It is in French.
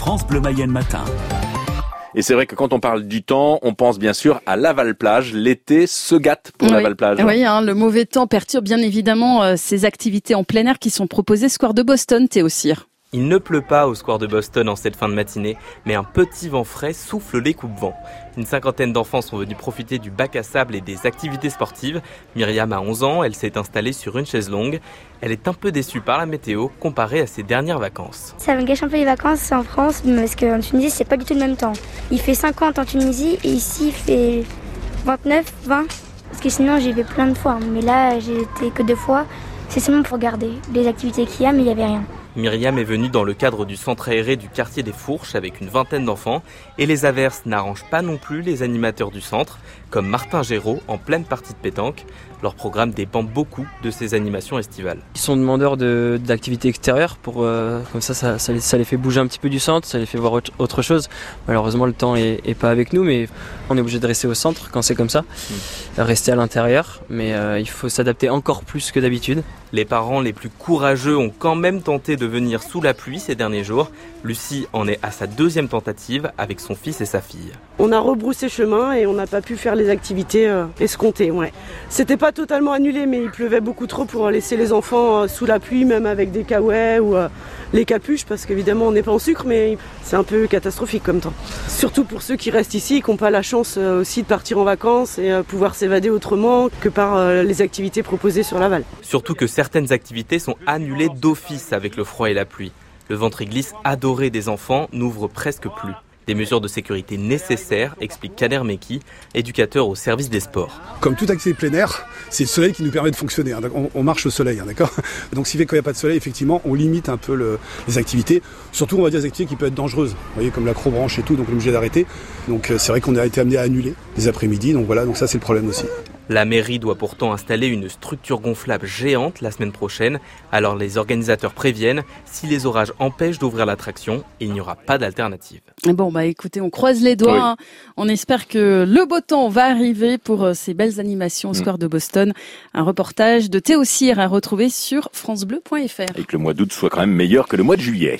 France Bleu Mayenne Matin. Et c'est vrai que quand on parle du temps, on pense bien sûr à Laval-Plage. L'été se gâte pour Oui. Laval-Plage. Oui, hein, le mauvais temps perturbe bien évidemment euh, ces activités en plein air qui sont proposées Square de Boston, Théo Cyr. Il ne pleut pas au square de Boston en cette fin de matinée, mais un petit vent frais souffle les coupe-vents. Une cinquantaine d'enfants sont venus profiter du bac à sable et des activités sportives. Myriam a 11 ans, elle s'est installée sur une chaise longue. Elle est un peu déçue par la météo comparée à ses dernières vacances. Ça me gâche un peu les vacances en France parce qu'en Tunisie c'est pas du tout le même temps. Il fait 50 en Tunisie et ici il fait 29, 20. Parce que sinon j'y vais plein de fois. Mais là j'ai été que deux fois. C'est seulement pour regarder les activités qu'il y a mais il n'y avait rien. Myriam est venue dans le cadre du centre aéré du quartier des Fourches avec une vingtaine d'enfants et les averses n'arrangent pas non plus les animateurs du centre, comme Martin Géraud en pleine partie de pétanque. Leur programme dépend beaucoup de ces animations estivales. Ils sont demandeurs de- d'activités extérieures pour euh, comme ça ça, ça les, ça les fait bouger un petit peu du centre, ça les fait voir autre- chose. Malheureusement le temps est, est pas avec nous, mais on est obligé de rester au centre quand c'est comme ça, rester à l'intérieur. Mais euh, il faut s'adapter encore plus que d'habitude. Les parents les plus courageux ont quand même tenté de venir sous la pluie ces derniers jours. Lucie en est à sa deuxième tentative avec son fils et sa fille. On a rebroussé chemin et on n'a pas pu faire les activités euh, escomptées. Ouais. C'était pas totalement annulé, mais il pleuvait beaucoup trop pour laisser les enfants euh, sous la pluie, même avec des caouets ou euh, les capuches, parce qu'évidemment on n'est pas en sucre, mais c'est un peu catastrophique comme temps. Surtout pour ceux qui restent ici et qui n'ont pas la chance euh, aussi de partir en vacances et euh, pouvoir s'évader autrement que par euh, les activités proposées sur Laval. Surtout que certaines activités sont annulées d'office avec le froid et la pluie. Le ventre glisse adoré des enfants n'ouvre presque plus. Des mesures de sécurité nécessaires, explique Kader Meki, éducateur au service des sports. Comme toute activité plein air, c'est le soleil qui nous permet de fonctionner. hein. On, marche au soleil, hein, d'accord Donc, s'il fait qu'il n'y a pas de soleil, effectivement, on limite un peu le- les activités. Surtout, on va dire des activités qui peuvent être dangereuses. Vous voyez, comme l'acrobranche et tout, donc on obligé d'arrêter. Donc, euh, c'est vrai qu'on a été amené à annuler les après-midi. Donc voilà, donc ça, c'est le problème aussi. La mairie doit pourtant installer une structure gonflable géante la semaine prochaine, alors les organisateurs préviennent, si les orages empêchent d'ouvrir l'attraction, il n'y aura pas d'alternative. Bon, bah écoutez, on croise les doigts. Oui. hein. On espère que le beau temps va arriver pour euh, ces belles animations au Mm. Square de Boston. Un reportage de Théo Cyr à retrouver sur francebleu.fr. Et que le mois d'août soit quand même meilleur que le mois de juillet.